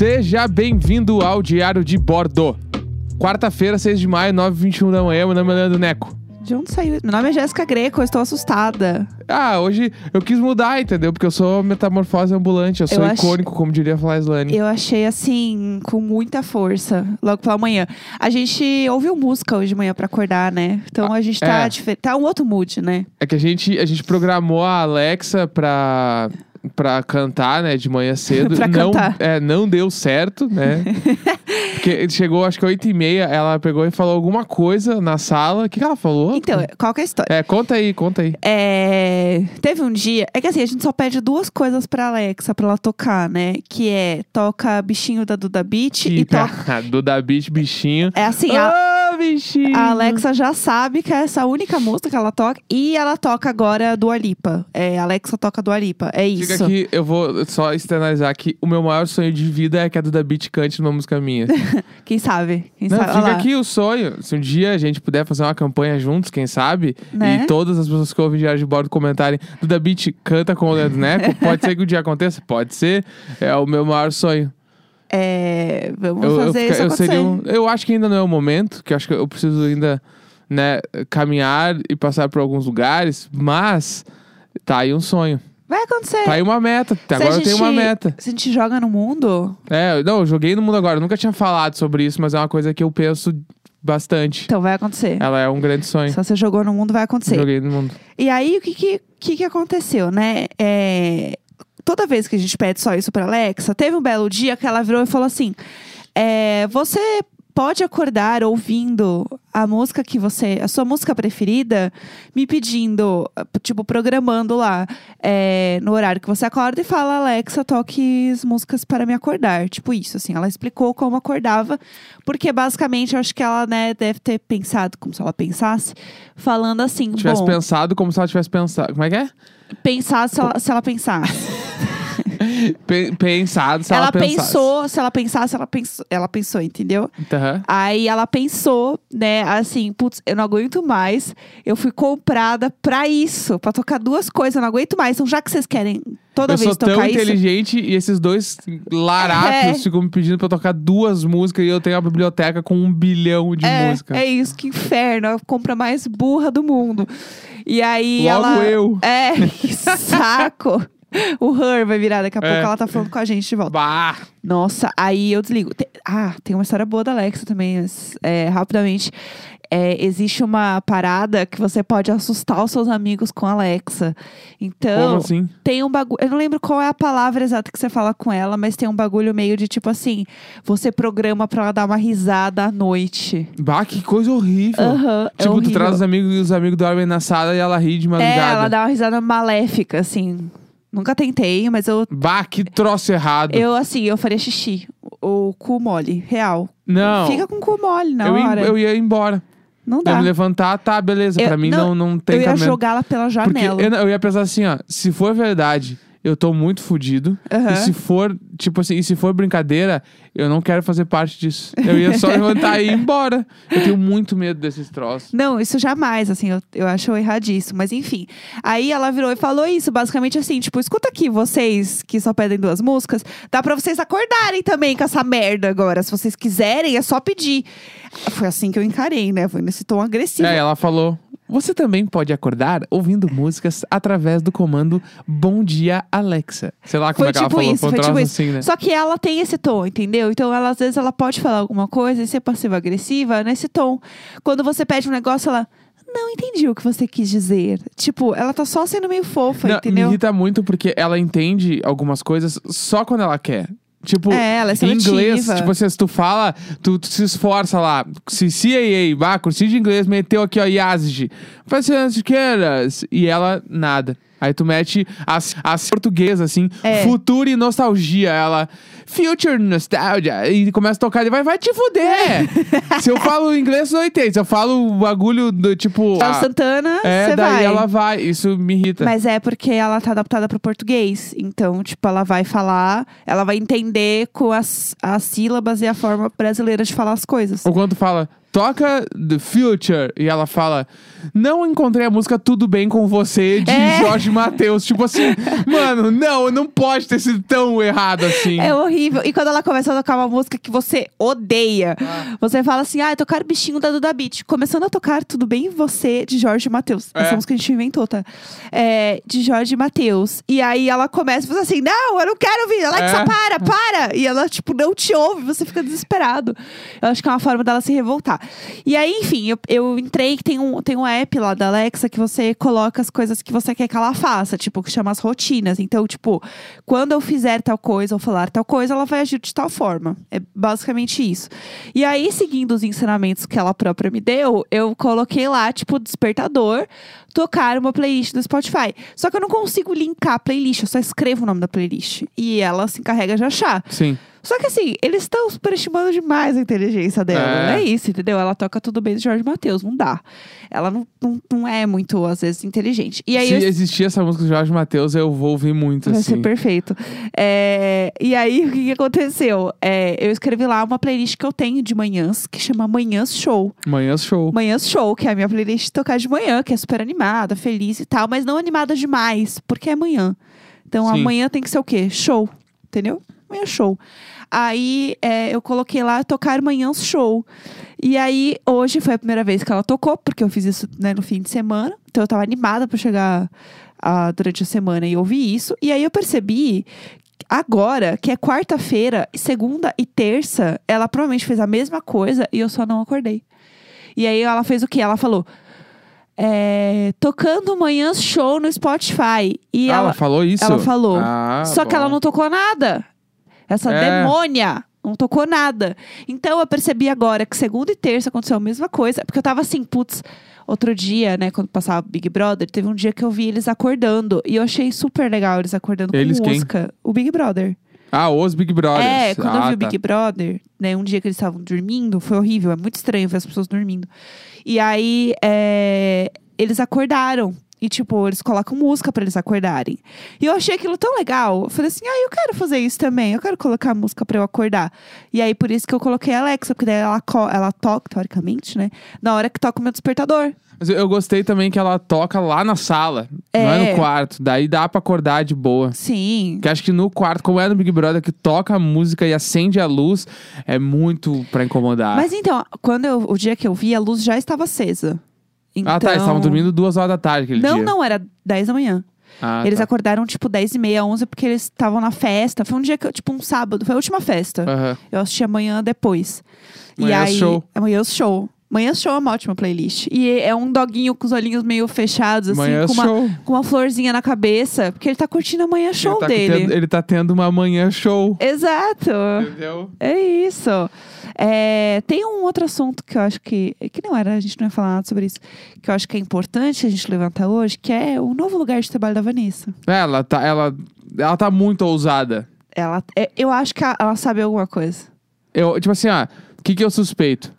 Seja bem-vindo ao Diário de Bordo. Quarta-feira, 6 de maio, 9h21 da manhã. Meu nome é Leandro Neco. De onde saiu? Meu nome é Jéssica Greco, eu estou assustada. Ah, hoje eu quis mudar, entendeu? Porque eu sou metamorfose ambulante, eu sou icônico, como diria a Flyslane. Eu achei assim, com muita força, logo pela manhã. A gente ouviu música hoje de manhã pra acordar, né? Então a gente tá é. diferente. Tá um outro mood, né? É que a gente, a gente programou a Alexa pra, pra cantar, né, de manhã cedo. Pra não, cantar. É, não deu certo, né? Porque chegou, acho que 8 e meia, ela pegou e falou alguma coisa na sala. O que, que ela falou? Então, qual que é a história? É, conta aí, conta aí. É, teve um dia. É que assim, a gente só pede duas coisas pra Alexa pra ela tocar, né? Que é toca bichinho da Duda Beat e, toca. do da Beach, bichinho. É assim, a, Ah, bichinho! a Alexa já sabe que é essa única música que ela toca. E ela toca agora do Alipa. É, Alexa toca do Alipa. É isso. Fica aqui, eu vou só externalizar que o meu maior sonho de vida é que a Duda Beat cante numa música minha. Quem sabe? Quem Não, sabe? Fica aqui o sonho. Se um dia a gente puder fazer uma campanha juntos, quem sabe, Né? e todas as pessoas que ouvem Diário de Bordo comentarem Duda Beat canta com o Leandro Neco, pode ser que o dia aconteça? Pode ser. É o meu maior sonho. É, vamos Eu, eu, fazer fica- isso eu, seria um- eu acho que ainda não é o momento, que eu acho que eu preciso ainda né, caminhar e passar por alguns lugares, mas tá aí um sonho. Vai acontecer. Tá aí uma meta. Se a Agora eu tenho uma gente- meta. Se a gente joga no mundo, É, não, eu joguei no mundo agora. Eu nunca tinha falado sobre isso, mas é uma coisa que eu penso bastante. então vai acontecer. Ela é um grande sonho. Se você jogou no mundo, vai acontecer. Joguei no mundo. E aí, o que que, que, que aconteceu, né? É, toda vez que a gente pede só isso pra Alexa, teve um belo dia que ela virou e falou assim: é, Você pode acordar ouvindo a música que você. a sua música preferida, me pedindo, tipo, programando lá é, no horário que você acorda e fala, Alexa, toque as músicas para me acordar. Tipo isso, assim. Ela explicou como acordava, porque basicamente eu acho que ela, né, deve ter pensado, como se ela pensasse, falando assim, Tivesse bom, pensado como se ela tivesse pensado. Como é que é? pensar se ela, se ela pensasse. Pe- pensado se ela, ela pensasse. pensou, se ela pensasse, ela pensou, ela pensou, entendeu? Aham. Aí ela pensou, né, assim, putz, eu não aguento mais. Eu fui comprada pra isso, pra tocar duas coisas, eu não aguento mais. Então, já que vocês querem toda Eu vez sou tão tocar isso. inteligente e esses dois larápios É. ficam me pedindo pra eu tocar duas músicas e eu tenho a biblioteca com um bilhão de É, músicas. é isso, que inferno. A compra mais burra do mundo. E aí Logo ela. eu. É, que saco. O Her vai virar, daqui a pouco É. ela tá falando com a gente de volta. Bah! Nossa, aí eu desligo. Ah, tem uma história boa da Alexa também, é, rapidamente. É, existe uma parada que você pode assustar os seus amigos com a Alexa. Então, assim? tem um bagulho. Eu não lembro qual é a palavra exata que você fala com ela, mas tem um bagulho meio de tipo assim: você programa pra ela dar uma risada à noite. Bah, que coisa horrível. É Tipo, tu horrível. traz os amigos e os amigos dormem na sala e ela ri de É, madrugada. ela dá uma risada maléfica, assim. Nunca tentei, mas eu, Bah, que troço errado. eu assim, eu faria xixi. O cu mole, real. Não. Fica com o cu mole na eu, ia- hora. eu ia embora. Não Eu dá. me levantar, tá, beleza. Eu- pra mim não, não, não tem eu ia jogá-la pela janela. eu, eu ia pensar assim, ó, se for verdade, eu tô muito fudido. Aham. E se for, tipo assim, e se for brincadeira, eu não quero fazer parte disso. Eu ia só levantar e ir embora. Eu tenho muito medo desses troços. Não, isso jamais, assim, eu, eu acho erradíssimo. Mas enfim. Aí ela virou e falou isso, basicamente assim, tipo, escuta aqui, vocês que só pedem duas músicas, dá pra vocês acordarem também com essa merda agora. Se vocês quiserem, é só pedir. Foi assim que eu encarei, né? Foi nesse tom agressivo. É, ela falou. Você também pode acordar ouvindo músicas através do comando Bom Dia Alexa. Sei lá como Foi é que ela tipo falou. isso, foi tipo isso. assim, né? Só que ela tem esse tom, entendeu? Então, ela, às vezes, ela pode falar alguma coisa e ser passiva-agressiva nesse tom. Quando você pede um negócio, ela. Não entendi o que você quis dizer. Tipo, ela tá só sendo meio fofa, Não, me entendeu? irrita muito porque ela entende algumas coisas só quando ela quer. Tipo, É, ela é em inglês, seletiva. tipo assim, se tu fala, tu, tu se esforça lá. Se CAA, bah, cursinho de inglês, meteu aqui, ó, Yazid. Faz as queiras. E ela, nada. Aí tu mete as, as portuguesas, assim, É. futuro e nostalgia. Ela, future nostalgia. E começa a tocar, ele vai, vai te fuder. Se eu falo inglês, não entende. Se eu falo o bagulho do tipo. Charles ah, Santana, é, daí vai. ela vai. Isso me irrita. Mas é porque ela tá adaptada pro português. Então, tipo, ela vai falar, ela vai entender com as, as sílabas e a forma brasileira de falar as coisas. Ou quando fala, toca The Future. E ela fala, não encontrei a música Tudo Bem Com Você, de É. Jorge Matheus. Tipo assim, mano, não, não pode ter sido tão errado assim. É horrível. E quando ela começa a tocar uma música que você odeia, Ah. você fala assim: ah, tocar bichinho da Duda Beat. Começando a tocar Tudo Bem Você, de Jorge Matheus. É. Essa música a gente inventou, tá? É, de Jorge Matheus. E aí ela começa a fazer assim: não, eu não quero ouvir. Alexa, É. para, para. E ela, tipo, não te ouve, você fica desesperado. Eu acho que é uma forma dela se revoltar. E aí, enfim, eu, eu entrei que tem um, tem um app lá da Alexa que você coloca as coisas que você quer que ela faça, tipo, que chama as rotinas. Então, tipo, quando eu fizer tal coisa ou falar tal coisa, ela vai agir de tal forma. É basicamente isso. E aí, seguindo os ensinamentos que ela própria me deu, eu coloquei lá, tipo, despertador, tocar uma playlist do Spotify. Só que eu não consigo linkar a playlist, eu só escrevo o nome da playlist. E ela se encarrega de achar. Sim. Só que assim, eles estão superestimando demais a inteligência dela. É. É. isso, entendeu? Ela toca tudo bem do Jorge Matheus, não dá. Ela não, não, não é muito, às vezes, inteligente. E aí Se eu existir essa música do Jorge Matheus, eu vou ouvir muito, Vai assim. ser perfeito. É, e aí, o que, que aconteceu? É, eu escrevi lá uma playlist que eu tenho de manhãs, que chama Manhãs Show. Manhãs show. Manhãs Show, que é a minha playlist de tocar de manhã, que é super animada, feliz e tal, mas não animada demais, porque é manhã. Então, Sim. amanhã tem que ser o quê? Show. Entendeu? Manhã show. Aí é, eu coloquei lá tocar manhãs show. E aí, hoje foi a primeira vez que ela tocou, porque eu fiz isso né, no fim de semana. Então eu tava animada pra chegar ah, durante a semana e ouvir isso. E aí eu percebi agora que é quarta-feira, segunda e terça, ela provavelmente fez a mesma coisa e eu só não acordei. E aí ela fez o quê? Ela falou. é, tocando manhãs show no Spotify. E Ah, ela, ela, falou isso? ela falou. Ah, só que bom. ela não tocou nada. Essa É. demônia não tocou nada. Então eu percebi agora que segunda e terça aconteceu a mesma coisa. Porque eu tava assim, putz, outro dia, né, quando passava Big Brother, teve um dia que eu vi eles acordando. E eu achei super legal eles acordando Eles com quem? música. O Big Brother. Ah, os Big Brothers. É, quando eu ah, vi o tá. Big Brother, né, um dia que eles estavam dormindo, foi horrível, é muito estranho ver as pessoas dormindo. E aí, é, eles acordaram. E, tipo, eles colocam música pra eles acordarem. E eu achei aquilo tão legal. Eu falei assim, ah, eu quero fazer isso também. Eu quero colocar música pra eu acordar. E aí, por isso que eu coloquei a Alexa, porque daí ela, ela toca, teoricamente, né? Na hora que toca o meu despertador. Mas eu- gostei também que ela toca lá na sala, não é É. no quarto. Daí dá pra acordar de boa. Sim. Que acho que no quarto, como é no Big Brother, que toca a música e acende a luz, é muito pra incomodar. Mas então, quando eu, o dia que eu vi, a luz já estava acesa. Então... Ah, tá. Eles estavam dormindo duas horas da tarde aquele Não, dia. não, era 10 da manhã. Ah, eles tá. acordaram, tipo, 10 e meia, 11, porque eles estavam na festa. Foi um dia, que, tipo, um sábado. Foi a última festa. Aham. Eu assisti amanhã depois. e Manhãs aí, show. Amanhã show. Manhã show é uma ótima playlist. E é um doguinho com os olhinhos meio fechados, assim, Manhã com uma, show. com uma florzinha na cabeça. Porque ele tá curtindo a manhã show ele tá dele. Tendo, ele tá tendo uma manhã show. Exato. Entendeu? É isso. É, tem um outro assunto que eu acho que. Que não era, a gente não ia falar nada sobre isso. Que eu acho que é importante a gente levantar hoje, que é o novo lugar de trabalho da Vanessa. É, Ela tá, ela, ela tá muito ousada. Ela, é, eu acho que ela sabe alguma coisa. Eu, tipo assim, ó, o que, que eu suspeito?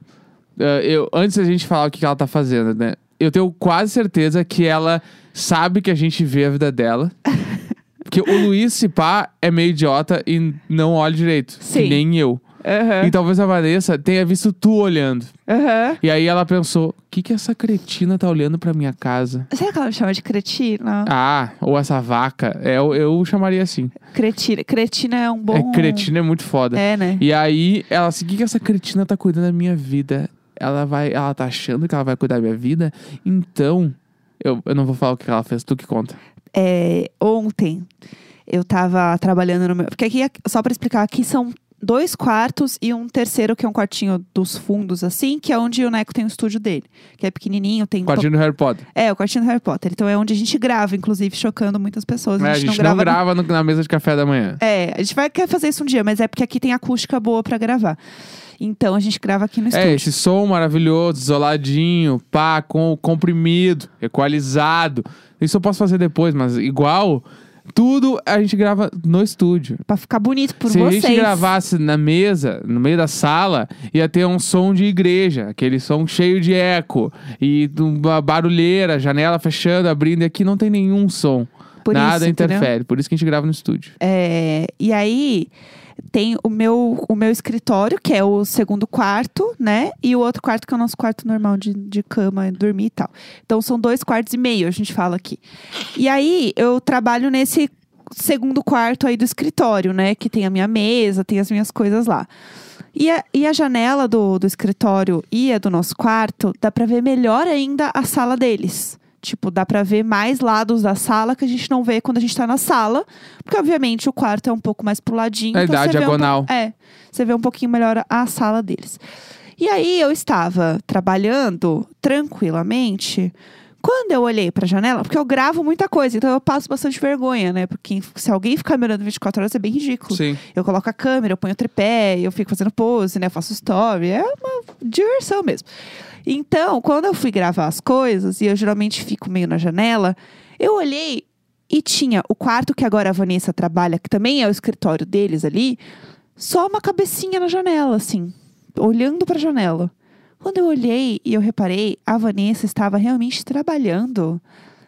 Eh, eu, antes da gente falar o que, que ela tá fazendo, né? Eu tenho quase certeza que ela sabe que a gente vê a vida dela. Porque o Luiz Cipá é meio idiota e não olha direito. Sim. nem eu. Aham. E talvez a Vanessa tenha visto tu olhando. Aham. E aí ela pensou: o que, que essa cretina tá olhando pra minha casa? Será que ela me chama de cretina? Ah, ou essa vaca. É, eu, eu chamaria assim. Cretina. Cretina é um bom. É, cretina é muito foda. É, né? E aí, ela assim, o que, que essa cretina tá cuidando da minha vida? Ela vai, ela tá achando que ela vai cuidar da minha vida? Então, eu, eu não vou falar o que ela fez, tu que conta. É, ontem eu tava trabalhando no meu. Porque aqui, só pra explicar, aqui são dois quartos e um terceiro, que é um quartinho dos fundos, assim, que é onde o Neco tem o estúdio dele. Que é pequenininho, tem. Quartinho do Harry Potter. É, o quartinho do Harry Potter. Então é onde a gente grava, inclusive, chocando muitas pessoas. É, A gente, não grava. no- grava no- na mesa de café da manhã. É, a gente vai querer fazer isso um dia, mas é porque aqui tem acústica boa pra gravar. Então a gente grava aqui no estúdio. É, esse som maravilhoso, isoladinho, pá, com comprimido, equalizado. Isso eu posso fazer depois, mas igual, tudo a gente grava no estúdio. Pra ficar bonito por Se vocês. a gente gravasse na mesa, no meio da sala, ia ter um som de igreja, aquele som cheio de eco e uma barulheira, janela fechando, abrindo, e aqui não tem nenhum som. Por Nada isso, entendeu? interfere, por isso que a gente grava no estúdio. É, e aí, tem o meu, o meu escritório, que é o segundo quarto, né? E o outro quarto, que é o nosso quarto normal de, de cama, dormir e tal. Então são dois quartos e meio, a gente fala aqui. E aí eu trabalho nesse segundo quarto aí do escritório, né? Que tem a minha mesa, tem as minhas coisas lá. E a, e a janela do, do escritório e a do nosso quarto, dá pra ver melhor ainda a sala deles. Tipo, dá pra ver mais lados da sala que a gente não vê quando a gente tá na sala. Porque, obviamente, o quarto é um pouco mais pro ladinho. É, então dá um diagonal. po- é, você vê um pouquinho melhor a- a sala deles. E aí, eu estava trabalhando tranquilamente. Quando eu olhei pra janela, porque eu gravo muita coisa, então eu passo bastante vergonha, né? Porque se alguém ficar me olhando 24 horas é bem ridículo. Sim. Eu coloco a câmera, eu ponho o tripé, eu fico fazendo pose, né? Eu faço story. É uma diversão mesmo. Então, quando eu fui gravar as coisas, e eu geralmente fico meio na janela, eu olhei e tinha o quarto que agora a Vanessa trabalha, que também é o escritório deles ali, só uma cabecinha na janela, assim, olhando pra janela. Quando eu olhei e eu reparei, a Vanessa estava realmente trabalhando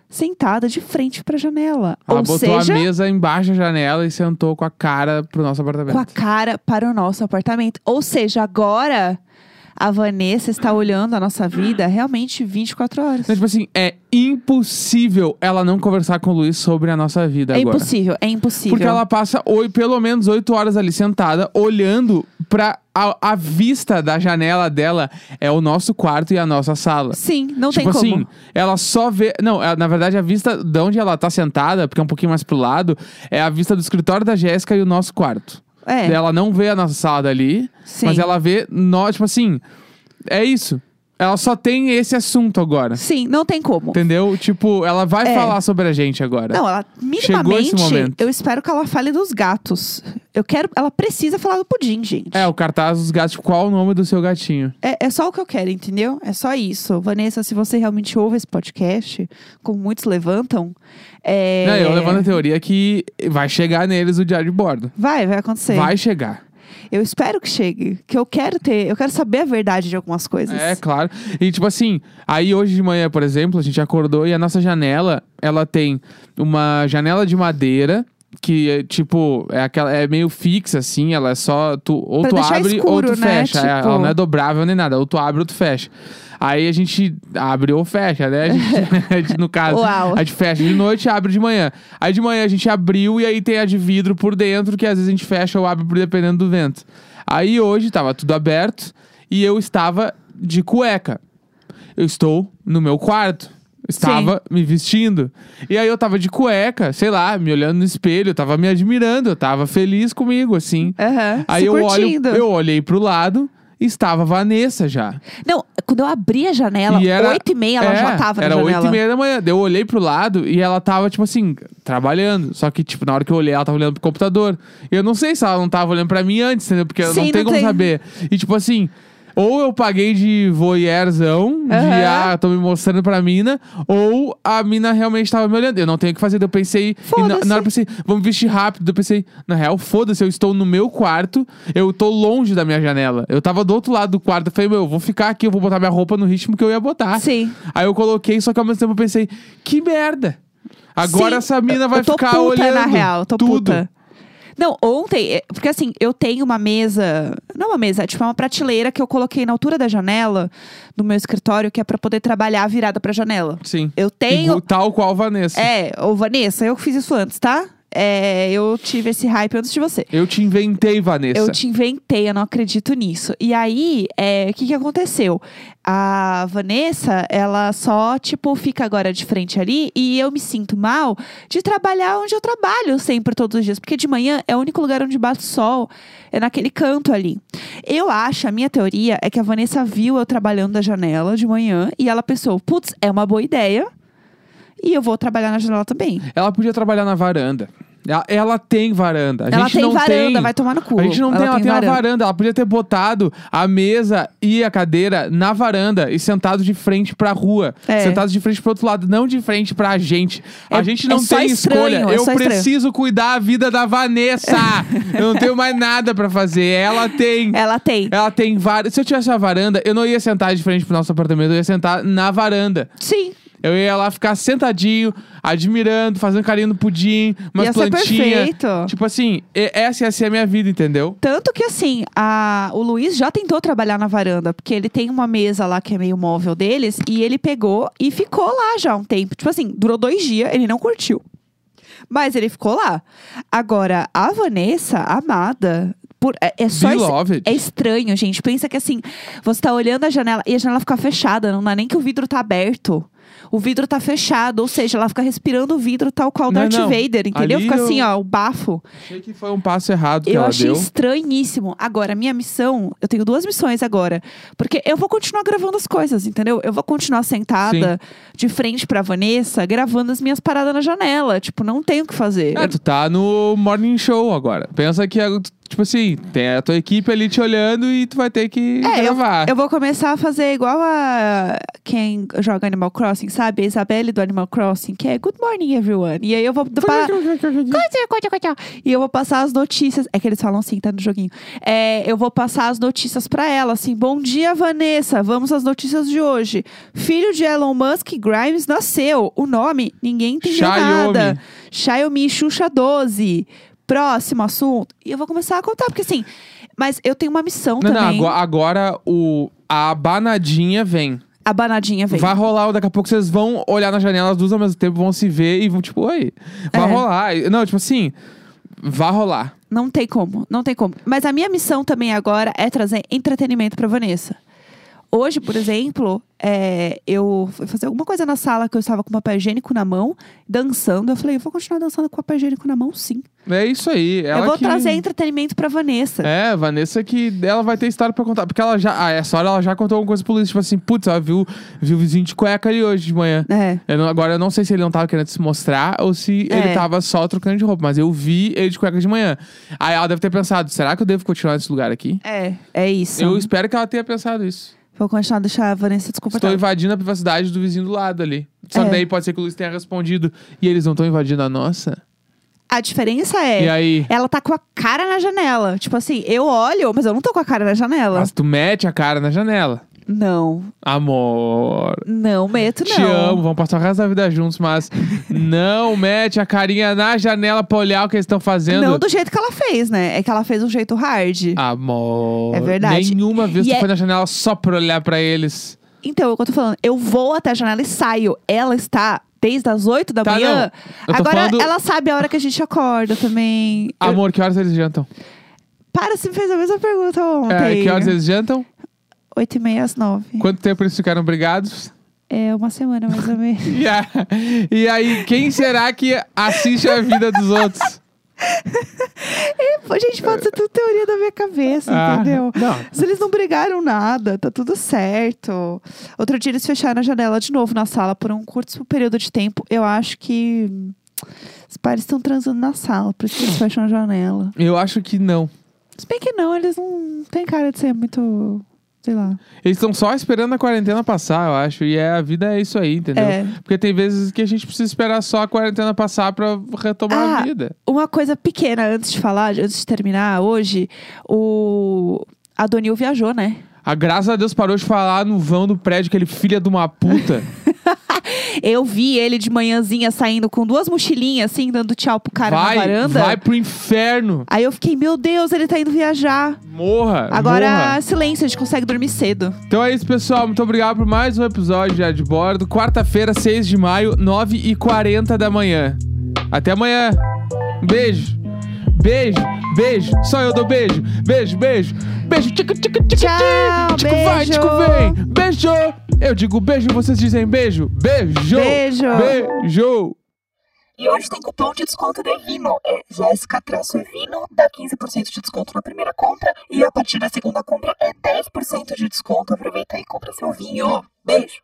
sentada de frente pra janela. Ela Ou botou seja, a mesa embaixo da janela e sentou com a cara pro nosso apartamento. com a cara para o nosso apartamento. Ou seja, agora a Vanessa está olhando a nossa vida realmente 24 horas. Então, tipo assim, é impossível ela não conversar com o Luiz sobre a nossa vida É agora. impossível, é impossível. Porque ela passa oi, pelo menos oito horas ali sentada, olhando pra a, a vista da janela dela é o nosso quarto e a nossa sala. Sim, não tipo tem como. assim, ela só vê. Não, é- na verdade, a vista de onde ela tá sentada, porque é um pouquinho mais pro lado, é a vista do escritório da Jéssica e o nosso quarto. É, Ela não vê a nossa sala dali, sim. mas ela vê nós, tipo assim, é isso. Ela só tem esse assunto agora. Sim, não tem como. Entendeu? Tipo, ela vai É. falar sobre a gente agora. Não, ela Chegou esse minimamente, momento. eu espero que ela fale dos gatos. Eu quero, ela precisa falar do pudim, gente. É, o cartaz dos gatos, qual o nome do seu gatinho? É, é só o que eu quero, entendeu? É só isso. Vanessa, se você realmente ouve esse podcast, como muitos levantam, é... Não, eu levanto a teoria que vai chegar neles o diário de bordo. Vai, vai acontecer. Vai chegar. Eu espero que chegue. Que eu quero ter, eu quero saber a verdade de algumas coisas. É, claro. E tipo assim, aí hoje de manhã, por exemplo, a gente acordou e a nossa janela, ela tem uma janela de madeira que é, tipo, é aquela é meio fixa assim, ela é só tu ou Pra tu abre ou escuro, tu né? fecha, É, Tipo- ela não é dobrável nem nada, ou tu abre ou tu fecha. Aí a gente abre ou fecha, né? A gente, a gente, no caso, Uau. a gente fecha de noite e abre de manhã. Aí de manhã a gente abriu e aí tem a de vidro por dentro, que às vezes a gente fecha ou abre dependendo do vento. Aí hoje tava tudo aberto e eu estava de cueca. Eu estou no meu quarto. Estava me vestindo. E aí eu tava de cueca, sei lá, me olhando no espelho, eu tava me admirando, eu tava feliz comigo, assim. Aham. Aí eu olho, eu olhei pro lado e estava a Vanessa já. Não, quando eu abri a janela, E era- oito e meia, ela É, já tava na Era janela. oito e meia da manhã. Eu olhei pro lado e ela tava, tipo assim, trabalhando. Só que, tipo, na hora que eu olhei, ela tava olhando pro computador. Eu não sei se ela não tava olhando pra mim antes, entendeu? Porque eu Sim, não tenho não como saber. E, tipo assim. Ou eu paguei de voyeurzão, de Aham. ah, tô me mostrando pra mina, ou a mina realmente tava me olhando. Eu não tenho o que fazer. Daí eu pensei. e na, Foda-se. na hora eu pensei, vamos vestir rápido. Daí Eu pensei, na real, foda-se, eu estou no meu quarto, eu tô longe da minha janela. Eu tava do outro lado do quarto. Eu falei, meu, eu vou ficar aqui, eu vou botar minha roupa no ritmo que eu ia botar. Sim. Aí eu coloquei, só que ao mesmo tempo eu pensei, que merda. Agora Sim, essa mina vai eu tô ficar puta, olhando na real, tô tudo. puta. Não, ontem, é, porque assim, eu tenho uma mesa, não uma mesa, é tipo uma prateleira que eu coloquei na altura da janela do meu escritório, que é pra poder trabalhar virada pra janela. Sim. Eu tenho. Igual- Tal qual Vanessa. É, ô Vanessa, eu fiz isso antes, tá? É, eu tive esse hype antes de você. Eu te inventei, Vanessa. Eu te inventei, eu não acredito nisso. E aí, é, o que que aconteceu? A Vanessa, ela só, tipo, fica agora de frente ali e eu me sinto mal de trabalhar onde eu trabalho sempre, todos os dias. Porque de manhã é o único lugar onde bate sol, é naquele canto ali. Eu acho, a minha teoria é que a Vanessa viu eu trabalhando da janela de manhã e ela pensou, putz, é uma boa ideia. E eu vou trabalhar na janela também. Ela podia trabalhar na varanda. Ela, ela tem varanda. A ela gente tem não varanda, tem. vai tomar no cu. A gente não tem, ela tem, varanda. uma varanda. Ela podia ter botado a mesa e a cadeira na varanda e sentado de frente pra rua. É. Sentado de frente pro outro lado, não de frente pra gente. a É- gente é não só tem estranho, escolha. é Eu preciso cuidar a vida da Vanessa. eu não tenho mais nada pra fazer. Ela tem. Ela tem. Ela tem várias. Se eu tivesse uma varanda, eu não ia sentar de frente pro nosso apartamento, eu ia sentar na varanda. Sim. Eu ia lá ficar sentadinho, admirando, fazendo carinho no pudim, umas Ia ser plantinhas. perfeito. Tipo assim, essa ia ser a minha vida, entendeu? Tanto que assim, a- o Luiz já tentou trabalhar na varanda, porque ele tem uma mesa lá que é meio móvel deles, e ele pegou e ficou lá já um tempo. Tipo assim, durou dois dias, ele não curtiu. Mas ele ficou lá. Agora, a Vanessa, amada, por, é, é só. Beloved. é estranho, gente. Pensa que assim, você tá olhando a janela e a janela fica fechada, não dá nem que o vidro tá aberto. O vidro tá fechado, ou seja, ela fica respirando o vidro tal qual Não, Darth não. Vader, entendeu? Ali Fica eu- assim, ó, o bafo. Achei que foi um passo errado que Eu ela achei deu. estranhíssimo. Agora, minha missão, eu tenho duas missões agora. Porque eu vou continuar gravando as coisas, entendeu? Eu vou continuar sentada de frente pra Vanessa, gravando as minhas paradas na janela. Tipo, não tenho o que fazer. Ah, tu tá no morning show agora. Pensa que, tipo assim, tem a tua equipe ali te olhando e tu vai ter que É, eu, gravar. eu vou começar a fazer igual a quem joga Animal Crossing, sabe? A Isabelle do Animal Crossing, que é Good morning, everyone. E aí eu vou. pa- E eu vou passar as notícias. É que eles falam assim, tá no joguinho. É, eu vou passar as notícias pra ela, assim. Bom dia, Vanessa. Vamos às notícias de hoje. Filho de Elon Musk, Grimes, nasceu. O nome, ninguém entendeu Xiaomi. nada. Xiaomi Xuxa 12. Próximo assunto. E eu vou começar a contar, porque assim. Mas eu tenho uma missão Não, não, também. agora, agora o, a banadinha vem. A banadinha vem. Vai rolar, daqui a pouco vocês vão olhar na janela, as duas ao mesmo tempo, vão se ver e vão, tipo, oi. Vai É. rolar. Não, tipo assim, vai rolar. Não tem como, não tem como. Mas a minha missão também agora é trazer entretenimento pra Vanessa. Hoje, por exemplo, é, eu fui fazer alguma coisa na sala que eu estava com papel higiênico na mão, dançando. Eu falei, eu vou continuar dançando com papel higiênico na mão, sim. É isso aí. Eu vou que... trazer entretenimento pra Vanessa. É, Vanessa que ela vai ter história pra contar. Porque ela já. Ah, essa hora ela já contou alguma coisa pro Luiz. Tipo assim, putz, ela viu, viu o vizinho de cueca ali hoje de manhã. É. Eu não- agora eu não sei se ele não tava querendo se mostrar ou se É. ele tava só trocando de roupa, mas eu vi ele de cueca de manhã. Aí ela deve ter pensado: será que eu devo continuar nesse lugar aqui? É, é isso. Eu espero que ela tenha pensado isso. Vou continuar a deixar a Vanessa Estou desconfortável. invadindo a privacidade do vizinho do lado ali. Só que É. daí pode ser que o Luiz tenha respondido e eles não estão invadindo a nossa. A diferença é, E aí? ela tá com a cara na janela. Tipo assim, eu olho, mas eu não tô com a cara na janela. Mas tu mete a cara na janela. Não, Amor. não meto, não. Te amo, vamos passar o resto da vida juntos, mas não mete a carinha na janela pra olhar o que eles estão fazendo. Não do jeito que ela fez, né? É que ela fez um jeito hard. Amor. É verdade. Nenhuma vez E tu é- foi na janela só pra olhar pra eles. Então, é o que eu tô falando. Eu vou até a janela e saio. Ela está desde as 8 da Tá, manhã. Eu Agora falando- ela sabe a hora que a gente acorda também. Eu- Amor, que horas eles jantam? Para, você me fez a mesma pergunta É, ontem. que horas eles jantam? 8 e meia às 9. Quanto tempo eles ficaram brigados? É uma semana mais ou menos. E, a- e aí, quem será que assiste a vida dos outros? Pô, gente, pode ser tudo teoria da minha cabeça, Ah, entendeu? não. Se eles não brigaram nada, tá tudo certo. Outro dia eles fecharam a janela de novo na sala por um curto período de tempo. Eu acho que os pais estão transando na sala, por isso que eles fecham a janela. Eu acho que não. Se bem que não, eles não têm cara de ser muito. Sei lá. Eles estão só esperando a quarentena passar, eu acho. E é, a vida é isso aí, entendeu? É. Porque tem vezes que a gente precisa esperar só a quarentena passar pra retomar a Ah, vida. Uma coisa pequena antes de falar, antes de terminar hoje, o. A Donil viajou, né? A graças a Deus parou de falar no vão do prédio, aquele filho de uma puta. Eu vi ele de manhãzinha saindo com duas mochilinhas, assim, dando tchau pro cara vai, na varanda. vai pro inferno. Aí eu fiquei, meu Deus, ele tá indo viajar. Morra. Agora, morra. silêncio, a gente consegue dormir cedo. Então é isso, pessoal. Muito obrigado por mais um episódio de Já de Bordo. Quarta-feira, 6 de maio, 9h40 da manhã. Até amanhã. Beijo. Beijo, beijo. Só eu dou beijo. Beijo, beijo. Beijo. Tica, tica, tica, Tchau, tica. Tico vai, tico vem. Beijo. Eu digo beijo e vocês dizem beijo. Beijo. Beijo. Beijo. E hoje tem cupom de desconto da Evino. É Jéssica-Evino, dá 15% de desconto na primeira compra. E a partir da segunda compra é 10% de desconto. Aproveita aí e compra seu vinho. Beijo!